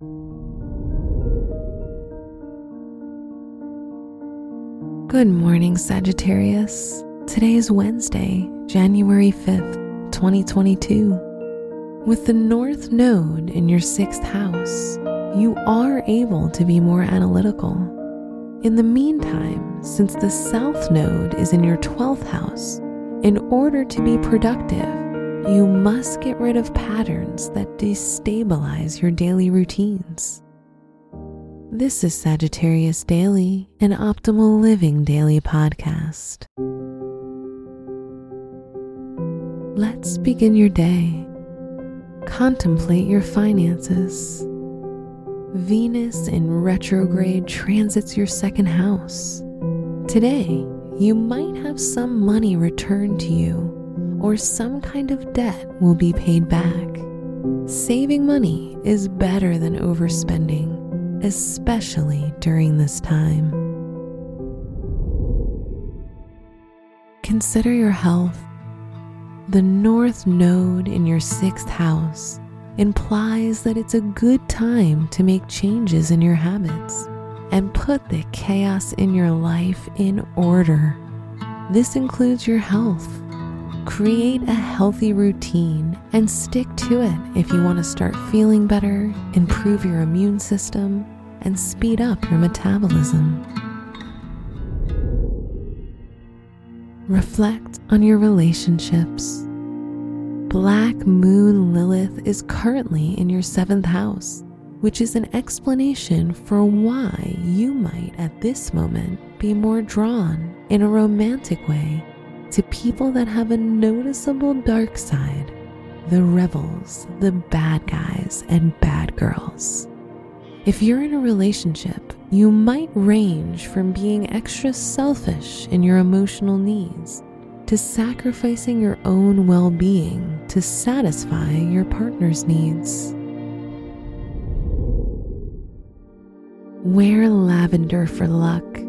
Good morning, Sagittarius. Today is Wednesday, January 5th, 2022. With the North Node in your sixth house, you are able to be more analytical. In the meantime, since the South Node is in your 12th house, in order to be productive, you must get rid of patterns that destabilize your daily routines. This is Sagittarius Daily, an optimal living daily podcast. Let's begin your day. Contemplate your finances. Venus in retrograde transits your second house. Today, you might have some money returned to you, or some kind of debt will be paid back. Saving money is better than overspending especially during this time. Consider your health. The North Node in your sixth house implies that it's a good time to make changes in your habits and put the chaos in your life in order. This includes your health. Create a healthy routine and stick to it if you want to start feeling better, improve your immune system, and speed up your metabolism. Reflect on your relationships. Black Moon Lilith is currently in your seventh house, which is an explanation for why you might at this moment be more drawn in a romantic way to people that have a noticeable dark side the rebels, the bad guys, and bad girls. If you're in a relationship, you might range from being extra selfish in your emotional needs to sacrificing your own well being to satisfy your partner's needs. Wear lavender for luck.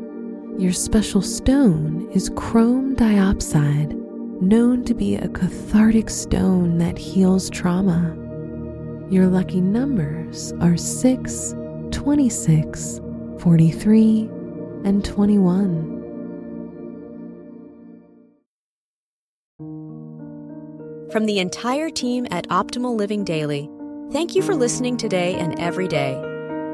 Your special stone is chrome diopside, known to be a cathartic stone that heals trauma. Your lucky numbers are 6, 26, 43, and 21. From the entire team at Optimal Living Daily, thank you for listening today and every day.